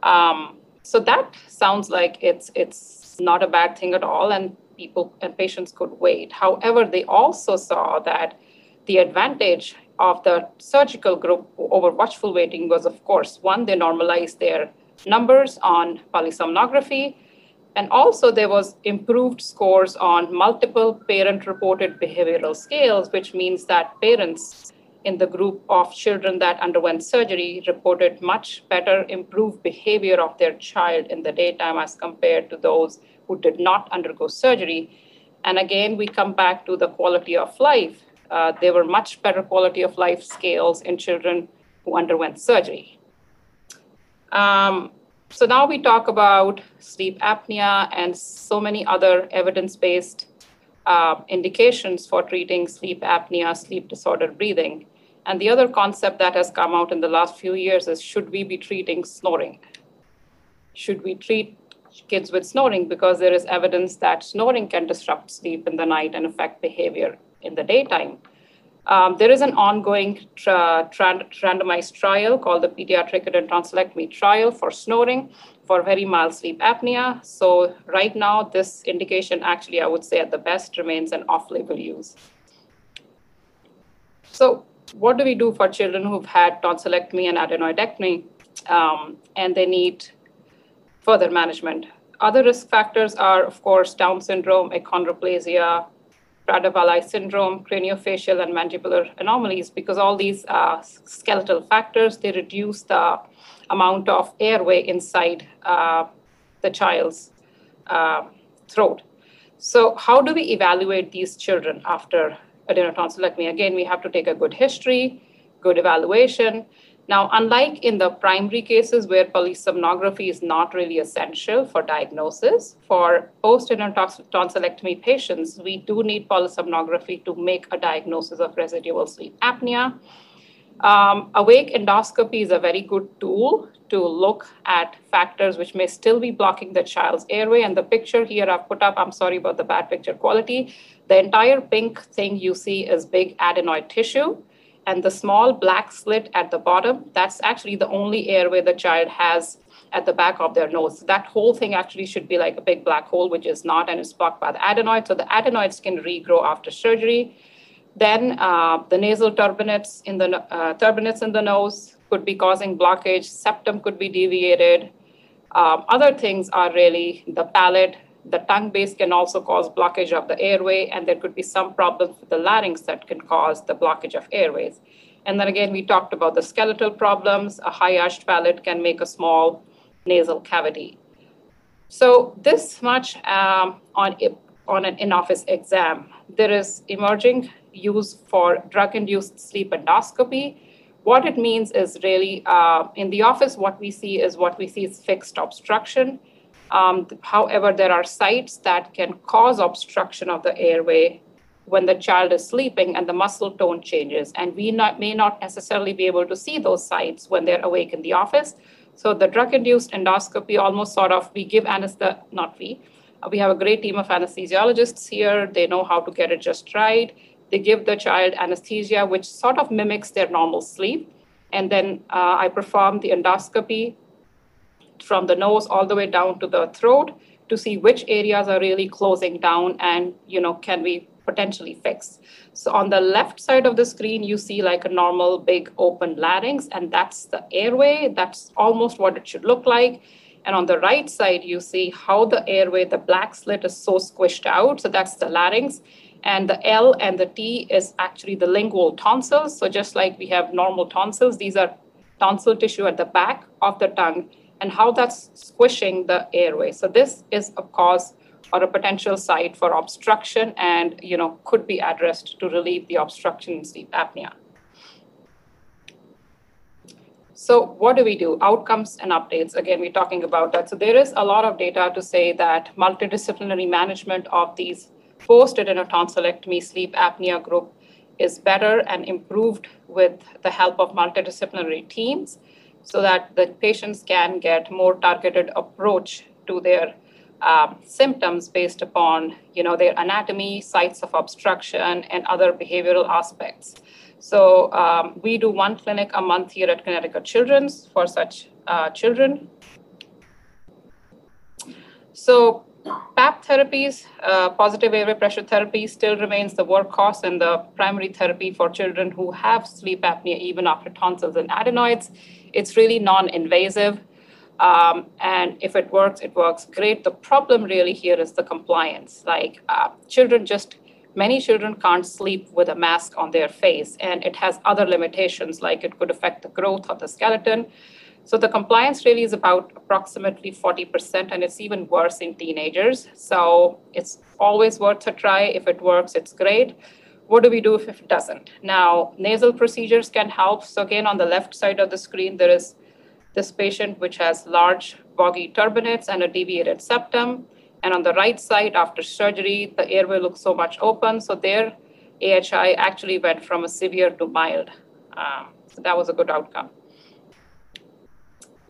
Um, so that sounds like it's it's not a bad thing at all, and people and patients could wait. However, they also saw that the advantage of the surgical group over watchful waiting was, of course, one, they normalized their numbers on polysomnography, and also there was improved scores on multiple parent-reported behavioral scales, which means that parents in the group of children that underwent surgery reported much better improved behavior of their child in the daytime as compared to those who did not undergo surgery. And again, we come back to the quality of life. Uh, there were much better quality of life scales in children who underwent surgery. Um, so now we talk about sleep apnea and so many other evidence based uh, indications for treating sleep apnea, sleep disordered breathing. And the other concept that has come out in the last few years is should we be treating snoring? Should we treat kids with snoring because there is evidence that snoring can disrupt sleep in the night and affect behavior in the daytime. Um, there is an ongoing tra- randomized trial called the pediatric tonsillectomy trial for snoring for very mild sleep apnea. So right now, this indication actually, I would say at the best remains an off-label use. So what do we do for children who've had tonsillectomy and adenoidectomy um, and they need further management? Other risk factors are, of course, Down syndrome, achondroplasia, Prader-Willi syndrome, craniofacial and mandibular anomalies, because all these uh, skeletal factors, they reduce the amount of airway inside uh, the child's uh, throat. So how do we evaluate these children after adenotonsillectomy? Again, we have to take a good history, good evaluation, now, unlike in the primary cases where polysomnography is not really essential for diagnosis, for post-tonsillectomy patients, we do need polysomnography to make a diagnosis of residual sleep apnea. Um, awake endoscopy is a very good tool to look at factors which may still be blocking the child's airway. And the picture here I've put up, I'm sorry about the bad picture quality. The entire pink thing you see is big adenoid tissue. And the small black slit at the bottom, that's actually the only airway the child has at the back of their nose. That whole thing actually should be like a big black hole, which is not, and is blocked by the adenoid. So the adenoids can regrow after surgery. Then uh, the nasal turbinates in the uh, turbinates in the nose could be causing blockage. Septum could be deviated. Um, other things are really the palate, the tongue base can also cause blockage of the airway, and there could be some problems with the larynx that can cause the blockage of airways. And then again, we talked about the skeletal problems. A high arched palate can make a small nasal cavity. So this much um, on, on an in-office exam. There is emerging use for drug-induced sleep endoscopy. What it means is really uh, in the office, what we see is what we see is fixed obstruction um, however, there are sites that can cause obstruction of the airway when the child is sleeping and the muscle tone changes. And we not, may not necessarily be able to see those sites when they're awake in the office. So the drug-induced endoscopy almost sort of, we give anesthesia, not we, uh, we have a great team of anesthesiologists here. They know how to get it just right. They give the child anesthesia, which sort of mimics their normal sleep. And then uh, I perform the endoscopy from the nose all the way down to the throat to see which areas are really closing down and you know can we potentially fix. So on the left side of the screen you see like a normal big open larynx and that's the airway. That's almost what it should look like. And on the right side you see how the airway the black slit is so squished out. So that's the larynx. And the L and the T is actually the lingual tonsils. So just like we have normal tonsils, these are tonsil tissue at the back of the tongue and how that's squishing the airway. So this is a cause or a potential site for obstruction and you know could be addressed to relieve the obstruction in sleep apnea. So what do we do? Outcomes and updates. Again, we're talking about that. So there is a lot of data to say that multidisciplinary management of these post-adenotonsillectomy sleep apnea group is better and improved with the help of multidisciplinary teams so that the patients can get more targeted approach to their um, symptoms based upon you know their anatomy sites of obstruction and other behavioral aspects so um, we do one clinic a month here at connecticut children's for such uh, children so PAP therapies, uh, positive airway pressure therapy, still remains the workhorse and the primary therapy for children who have sleep apnea, even after tonsils and adenoids. It's really non invasive. Um, and if it works, it works great. The problem really here is the compliance. Like uh, children just, many children can't sleep with a mask on their face, and it has other limitations, like it could affect the growth of the skeleton. So the compliance really is about approximately 40%, and it's even worse in teenagers. So it's always worth a try. If it works, it's great. What do we do if it doesn't? Now, nasal procedures can help. So, again, on the left side of the screen, there is this patient which has large boggy turbinates and a deviated septum. And on the right side, after surgery, the airway looks so much open. So, their AHI actually went from a severe to mild. Um, so, that was a good outcome.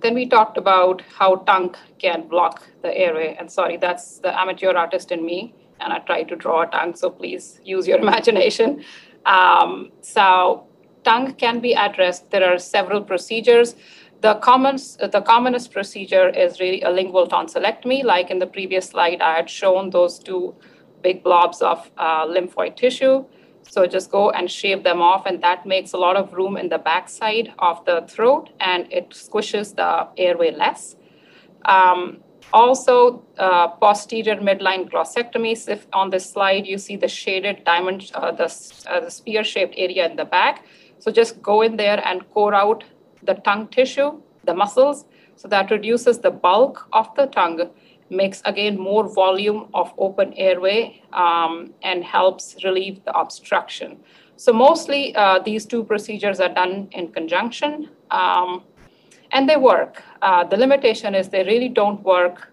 Then we talked about how tongue can block the airway. And sorry, that's the amateur artist in me and I tried to draw a tongue, so please use your imagination. Um, so tongue can be addressed. There are several procedures. The, commons, the commonest procedure is really a lingual tonsillectomy. Like in the previous slide, I had shown those two big blobs of uh, lymphoid tissue. So just go and shave them off, and that makes a lot of room in the backside of the throat, and it squishes the airway less. Um, also, uh, posterior midline glossectomies. If on this slide you see the shaded diamond, uh, the, uh, the spear-shaped area in the back. So just go in there and core out the tongue tissue, the muscles, so that reduces the bulk of the tongue, makes again more volume of open airway, um, and helps relieve the obstruction. So mostly uh, these two procedures are done in conjunction. Um, and they work. Uh, the limitation is they really don't work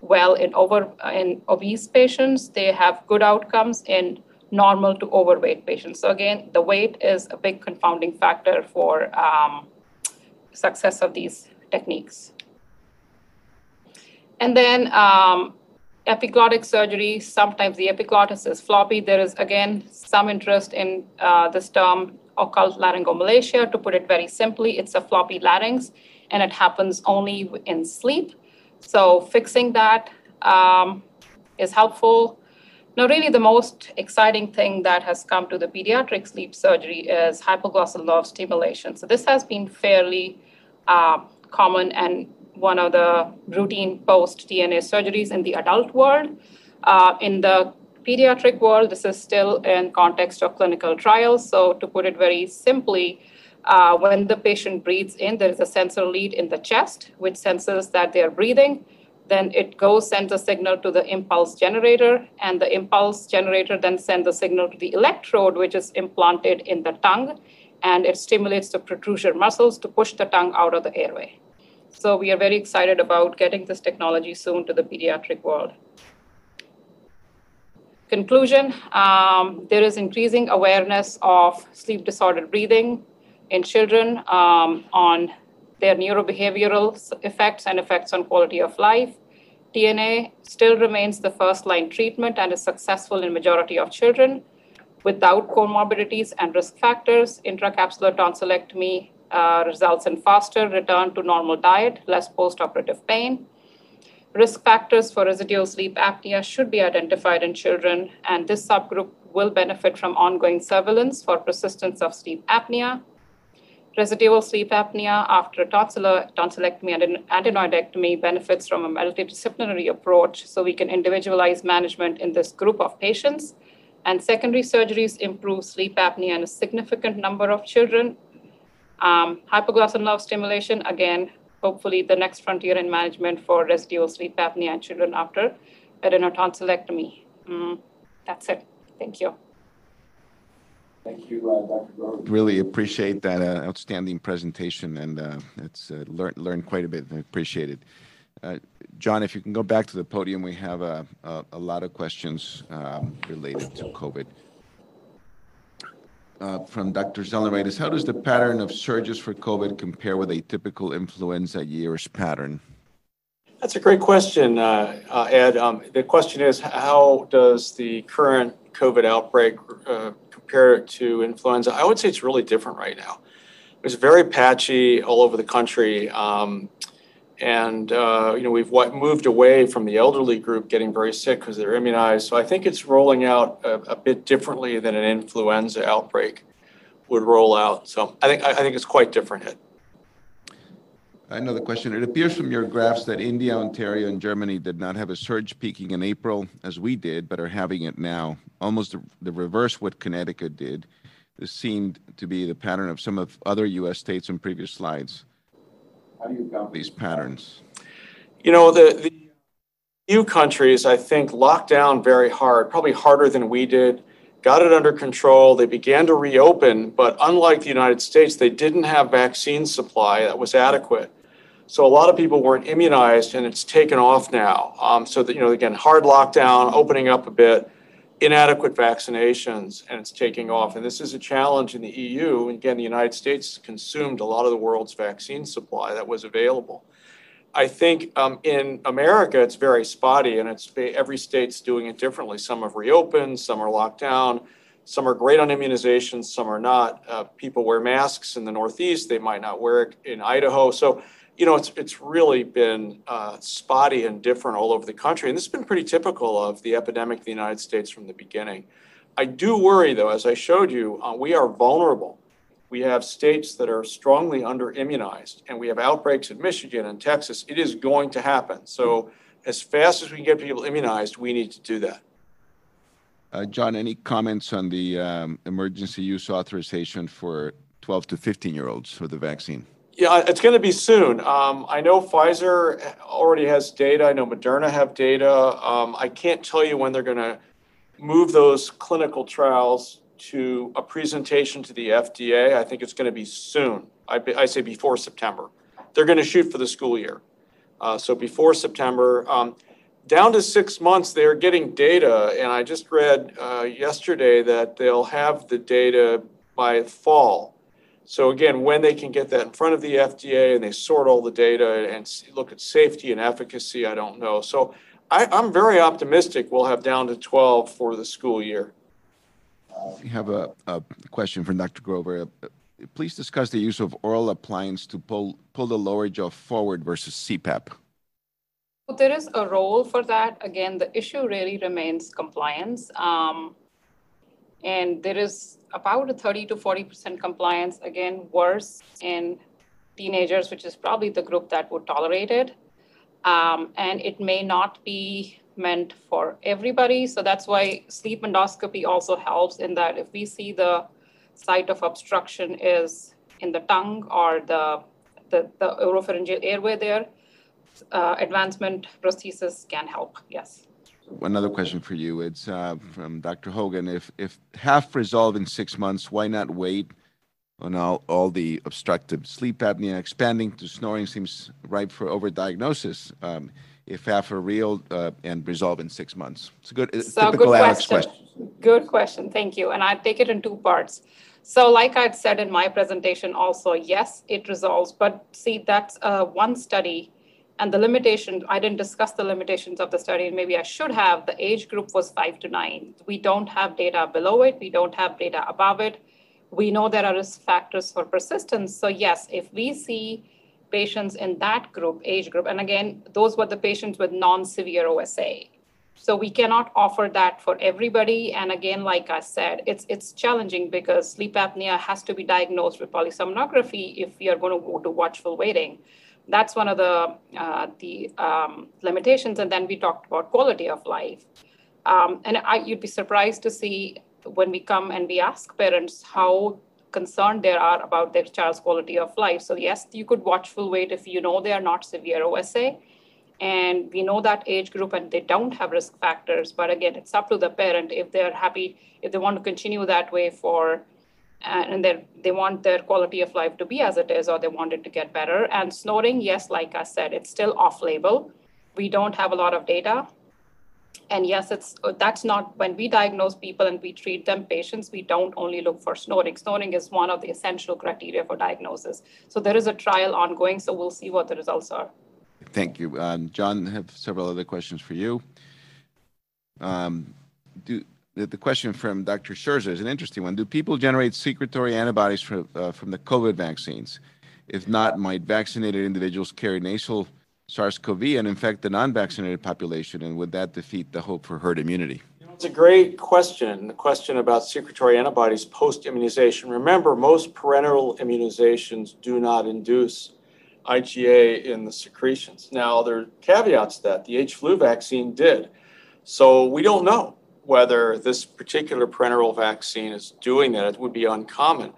well in over in obese patients. They have good outcomes in normal to overweight patients. So again, the weight is a big confounding factor for um, success of these techniques. And then um, epiglottic surgery, sometimes the epiglottis is floppy. There is, again, some interest in uh, this term occult laryngomalacia. To put it very simply, it's a floppy larynx and it happens only in sleep. So fixing that um, is helpful. Now, really, the most exciting thing that has come to the pediatric sleep surgery is hypoglossal nerve stimulation. So this has been fairly uh, common and one of the routine post-TNA surgeries in the adult world. Uh, in the pediatric world, this is still in context of clinical trials. So to put it very simply, uh, when the patient breathes in, there is a sensor lead in the chest, which senses that they are breathing. Then it goes, sends a signal to the impulse generator, and the impulse generator then sends a signal to the electrode, which is implanted in the tongue, and it stimulates the protrusion muscles to push the tongue out of the airway. So we are very excited about getting this technology soon to the pediatric world. Conclusion, um, there is increasing awareness of sleep disordered breathing in children um, on their neurobehavioral effects and effects on quality of life. TNA still remains the first line treatment and is successful in majority of children without comorbidities and risk factors. Intracapsular tonsillectomy uh, results in faster return to normal diet, less postoperative pain. Risk factors for residual sleep apnea should be identified in children, and this subgroup will benefit from ongoing surveillance for persistence of sleep apnea Residual sleep apnea after tonsillectomy and adenoidectomy benefits from a multidisciplinary approach so we can individualize management in this group of patients. And secondary surgeries improve sleep apnea in a significant number of children. Um, hypoglossal nerve stimulation, again, hopefully the next frontier in management for residual sleep apnea in children after adenotonsillectomy. Mm, that's it. Thank you. Thank you, uh, Dr. Grover. Really appreciate that uh, outstanding presentation, and uh, it's uh, learned learned quite a bit. I appreciate it. Uh, John, if you can go back to the podium, we have a, a, a lot of questions um, related to COVID. Uh, from Dr. Zellenraitis, how does the pattern of surges for COVID compare with a typical influenza year's pattern? That's a great question, uh, uh, Ed. Um, the question is, how does the current COVID outbreak uh, compare it to influenza, I would say it's really different right now. It's very patchy all over the country. Um, and, uh, you know, we've moved away from the elderly group getting very sick because they're immunized. So I think it's rolling out a, a, bit differently than an influenza outbreak would roll out. So I think, I think it's quite different. Another question. It appears from your graphs that India, Ontario, and Germany did not have a surge peaking in April as we did, but are having it now. Almost the, reverse what Connecticut did. This seemed to be the pattern of some of other U.S. states in previous slides. How do you count these patterns? You know, the, the EU countries, I think, locked down very hard, probably harder than we did, got it under control. They began to reopen, but unlike the United States, they didn't have vaccine supply that was adequate. So a lot of people weren't immunized, and it's taken off now. Um, so that you know, again, hard lockdown, opening up a bit, inadequate vaccinations, and it's taking off. And this is a challenge in the EU. Again, the United States consumed a lot of the world's vaccine supply that was available. I think um, in America, it's very spotty and it's every state's doing it differently. Some have reopened, some are locked down, some are great on immunizations, some are not. Uh, people wear masks in the Northeast, they might not wear it in Idaho. So, you know, it's, it's really been uh, spotty and different all over the country. And this has been pretty typical of the epidemic in the United States from the beginning. I do worry, though, as I showed you, uh, we are vulnerable we have states that are strongly under immunized, and we have outbreaks in Michigan and Texas. It is going to happen. So, as fast as we can get people immunized, we need to do that. Uh, John, any comments on the um, emergency use authorization for 12 to 15 year olds for the vaccine? Yeah, it's going to be soon. Um, I know Pfizer already has data. I know Moderna have data. Um, I can't tell you when they're going to move those clinical trials to a presentation to the FDA. I think it's going to be soon. I, say before September. They're going to shoot for the school year. Uh, so before September, um, down to six months, they're getting data. And I just read uh, yesterday that they'll have the data by fall. So again, when they can get that in front of the FDA and they sort all the data and look at safety and efficacy, I don't know. So I, I'm very optimistic we'll have down to 12 for the school year. We have a, a question from Dr. Grover. Please discuss the use of oral appliance to pull, pull the lower jaw forward versus CPAP. Well, there is a role for that. Again, the issue really remains compliance. Um, and there is about a 30 to 40% compliance, again, worse in teenagers, which is probably the group that would tolerate it. Um, and it may not be meant for everybody. So that's why sleep endoscopy also helps in that if we see the site of obstruction is in the tongue or the, the, the oropharyngeal airway there, uh, advancement prosthesis can help, yes. Another question for you. It's uh, from Dr. Hogan. If, if half resolve in six months, why not wait on all, all the obstructive sleep apnea? Expanding to snoring seems ripe for overdiagnosis. Um, if half are real uh, and resolve in six months? It's a good, it's so typical good Alex question. question. Good question. Thank you. And I take it in two parts. So, like I'd said in my presentation, also, yes, it resolves. But see, that's uh, one study. And the limitation, I didn't discuss the limitations of the study. and Maybe I should have. The age group was five to nine. We don't have data below it, we don't have data above it. We know there are risk factors for persistence. So, yes, if we see patients in that group, age group. And again, those were the patients with non-severe OSA. So we cannot offer that for everybody. And again, like I said, it's it's challenging because sleep apnea has to be diagnosed with polysomnography if we are going to go to watchful waiting. That's one of the uh, the um, limitations. And then we talked about quality of life. Um, and I, you'd be surprised to see when we come and we ask parents how concerned they are about their child's quality of life. So yes, you could watchful wait if you know they are not severe OSA. And we know that age group and they don't have risk factors. But again, it's up to the parent if they're happy, if they want to continue that way for, and they want their quality of life to be as it is, or they want it to get better. And snoring, yes, like I said, it's still off label. We don't have a lot of data and yes, it's that's not when we diagnose people and we treat them patients, we don't only look for snoring. Snoring is one of the essential criteria for diagnosis. So there is a trial ongoing, so we'll see what the results are. Thank you. Um, John, I have several other questions for you. Um, do, the question from Dr. Scherzer is an interesting one. Do people generate secretory antibodies from, uh, from the COVID vaccines? If not, might vaccinated individuals carry nasal SARS-CoV and infect the non-vaccinated population, and would that defeat the hope for herd immunity? It's a great question, the question about secretory antibodies post-immunization. Remember, most parenteral immunizations do not induce IgA in the secretions. Now, there are caveats to that. The H flu vaccine did. So we don't know whether this particular parenteral vaccine is doing that. It would be uncommon.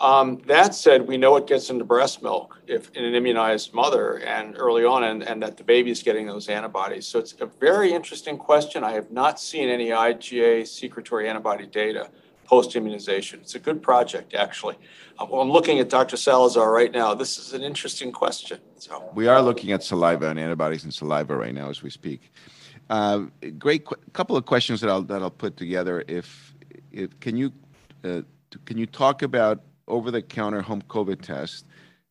Um, that said, we know it gets into breast milk if in an immunized mother and early on, and, and that the baby is getting those antibodies. So it's a very interesting question. I have not seen any IgA secretory antibody data post immunization. It's a good project, actually. Um, well, I'm looking at Dr. Salazar right now. This is an interesting question. So we are looking at saliva and antibodies in saliva right now as we speak. Uh, great qu- couple of questions that I'll that I'll put together. If, if can you uh, can you talk about over the counter home COVID test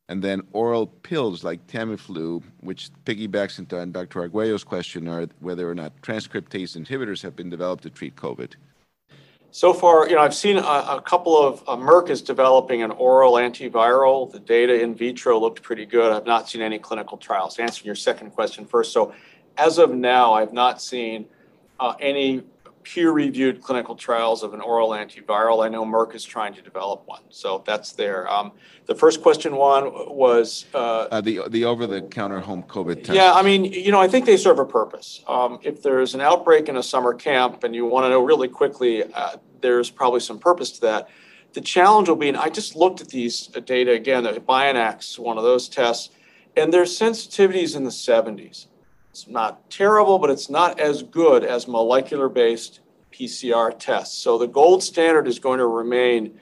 And then oral pills like Tamiflu, which piggybacks into Dr. Arguello's question, are whether or not transcriptase inhibitors have been developed to treat COVID. So far, you know, I've seen a, a couple of, uh, Merck is developing an oral antiviral. The data in vitro looked pretty good. I've not seen any clinical trials. Answering your second question first. So as of now, I've not seen uh, any peer-reviewed clinical trials of an oral antiviral. I know Merck is trying to develop one, so that's there. Um, the first question, Juan, was uh, Uh, the the over-the-counter home COVID test. yeah, I mean, you know, I think they serve a purpose. Um, if there's an outbreak in a summer camp and you want to know really quickly, uh, there's probably some purpose to that. The challenge will be, and I just looked at these uh, data again, the Binax, one of those tests, and their sensitivities in the 70s. It's not terrible, but it's not as good as molecular based PCR tests. So the gold standard is going to remain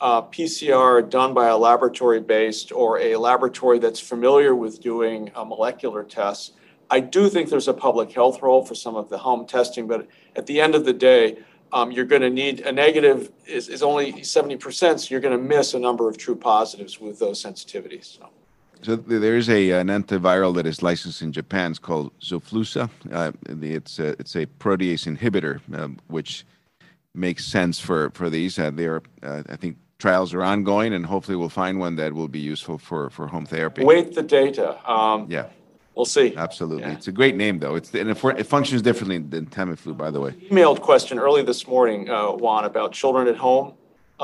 uh, PCR done by a laboratory based or a laboratory that's familiar with doing uh, molecular tests. I do think there's a public health role for some of the home testing, but at the end of the day, um, you're going to need a negative is, is only 70%, so you're going to miss a number of true positives with those sensitivities. So. So there is a an antiviral that is licensed in Japan. It's called Xofluza. Uh, it's a, it's a protease inhibitor, um, which makes sense for for these. Uh, there, uh, I think trials are ongoing, and hopefully we'll find one that will be useful for for home therapy. Wait the data. Um, Yeah, We'll see. absolutely. Yeah. It's a great name, though. It's and it, it functions differently than Tamiflu, by the way. Emailed question early this morning, uh, Juan, about children at home.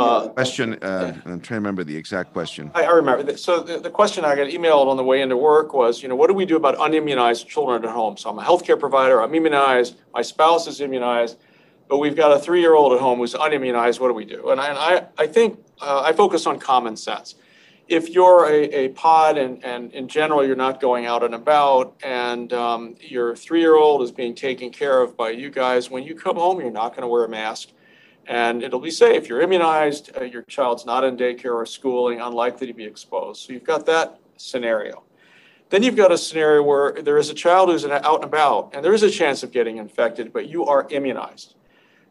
Uh, Question. Uh, I'm trying to remember the exact question. I, I remember. So the, the question I got emailed on the way into work was, you know, what do we do about unimmunized children at home? So I'm a healthcare provider. I'm immunized. My spouse is immunized, but we've got a three-year-old at home who's unimmunized. What do we do? And I, and I, I think uh, I focus on common sense. If you're a, a pod and, and in general you're not going out and about, and um, your three-year-old is being taken care of by you guys, when you come home, you're not going to wear a mask and it'll be safe. You're immunized, uh, your child's not in daycare or schooling, unlikely to be exposed. So you've got that scenario. Then you've got a scenario where there is a child who's out and about, and there is a chance of getting infected, but you are immunized.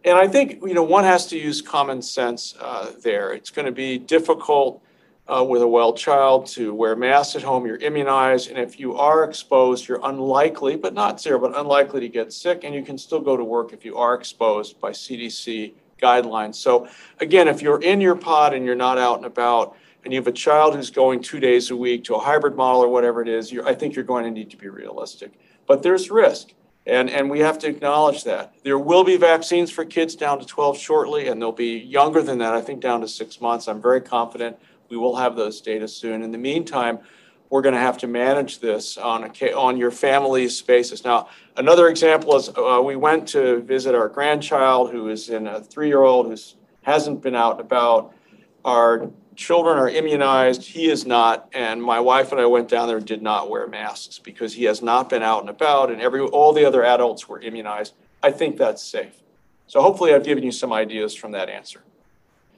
And I think you know one has to use common sense uh, there. It's going to be difficult uh, with a well child to wear masks at home. You're immunized, and if you are exposed, you're unlikely, but not zero, but unlikely to get sick, and you can still go to work if you are exposed by CDC guidelines. So again, if you're in your pod and you're not out and about, and you have a child who's going two days a week to a hybrid model or whatever it is, I think you're going to need to be realistic. But there's risk, and, and we have to acknowledge that. There will be vaccines for kids down to 12 shortly, and they'll be younger than that, I think down to six months. I'm very confident we will have those data soon. In the meantime, we're going to have to manage this on a on your family's basis. Now, another example is uh, we went to visit our grandchild who is in a three-year-old who hasn't been out and about. Our children are immunized. He is not, and my wife and I went down there and did not wear masks because he has not been out and about, and every all the other adults were immunized. I think that's safe. So hopefully, I've given you some ideas from that answer.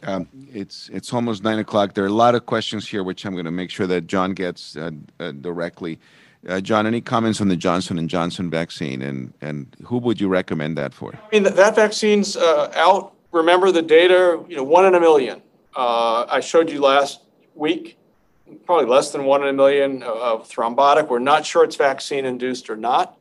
Um, it's it's almost nine o'clock. There are a lot of questions here, which I'm going to make sure that John gets uh, uh, directly. Uh, John, any comments on the Johnson and Johnson vaccine, and and who would you recommend that for? I mean, that, vaccine's uh, out. Remember the data, you know, one in a million. Uh, I showed you last week, probably less than one in a million of thrombotic. We're not sure it's vaccine induced or not.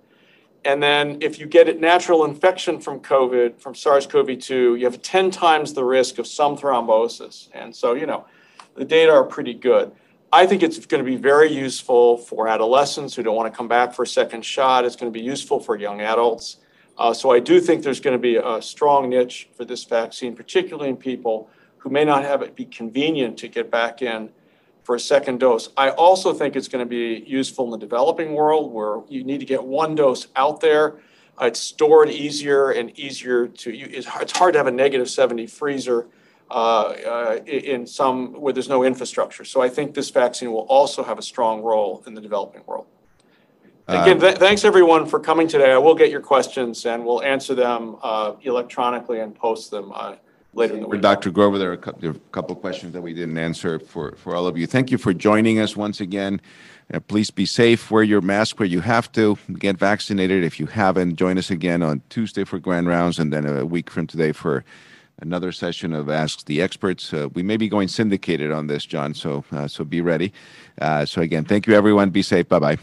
And then if you get a natural infection from COVID, from SARS-CoV-2, you have 10 times the risk of some thrombosis. And so, you know, the data are pretty good. I think it's going to be very useful for adolescents who don't want to come back for a second shot. It's going to be useful for young adults. Uh, so I do think there's going to be a strong niche for this vaccine, particularly in people who may not have it be convenient to get back in for a second dose. I also think it's going to be useful in the developing world where you need to get one dose out there. Uh, it's stored easier and easier to you. It's hard, to have a negative 70 freezer in some where there's no infrastructure. So I think this vaccine will also have a strong role in the developing world. Again, th- thanks everyone for coming today. I will get your questions and we'll answer them uh, electronically and post them uh, later in the week. Dr. Grover, there are a cou- there are a couple of questions that we didn't answer for, for all of you. Thank you for joining us once again. Uh, Please be safe, wear your mask where you have to, get vaccinated if you haven't. Join us again on Tuesday for Grand Rounds and then a week from today for another session of Ask the Experts. Uh, we may be going syndicated on this, John, so, uh, so be ready. Uh, so again, thank you, everyone. Be safe. Bye bye.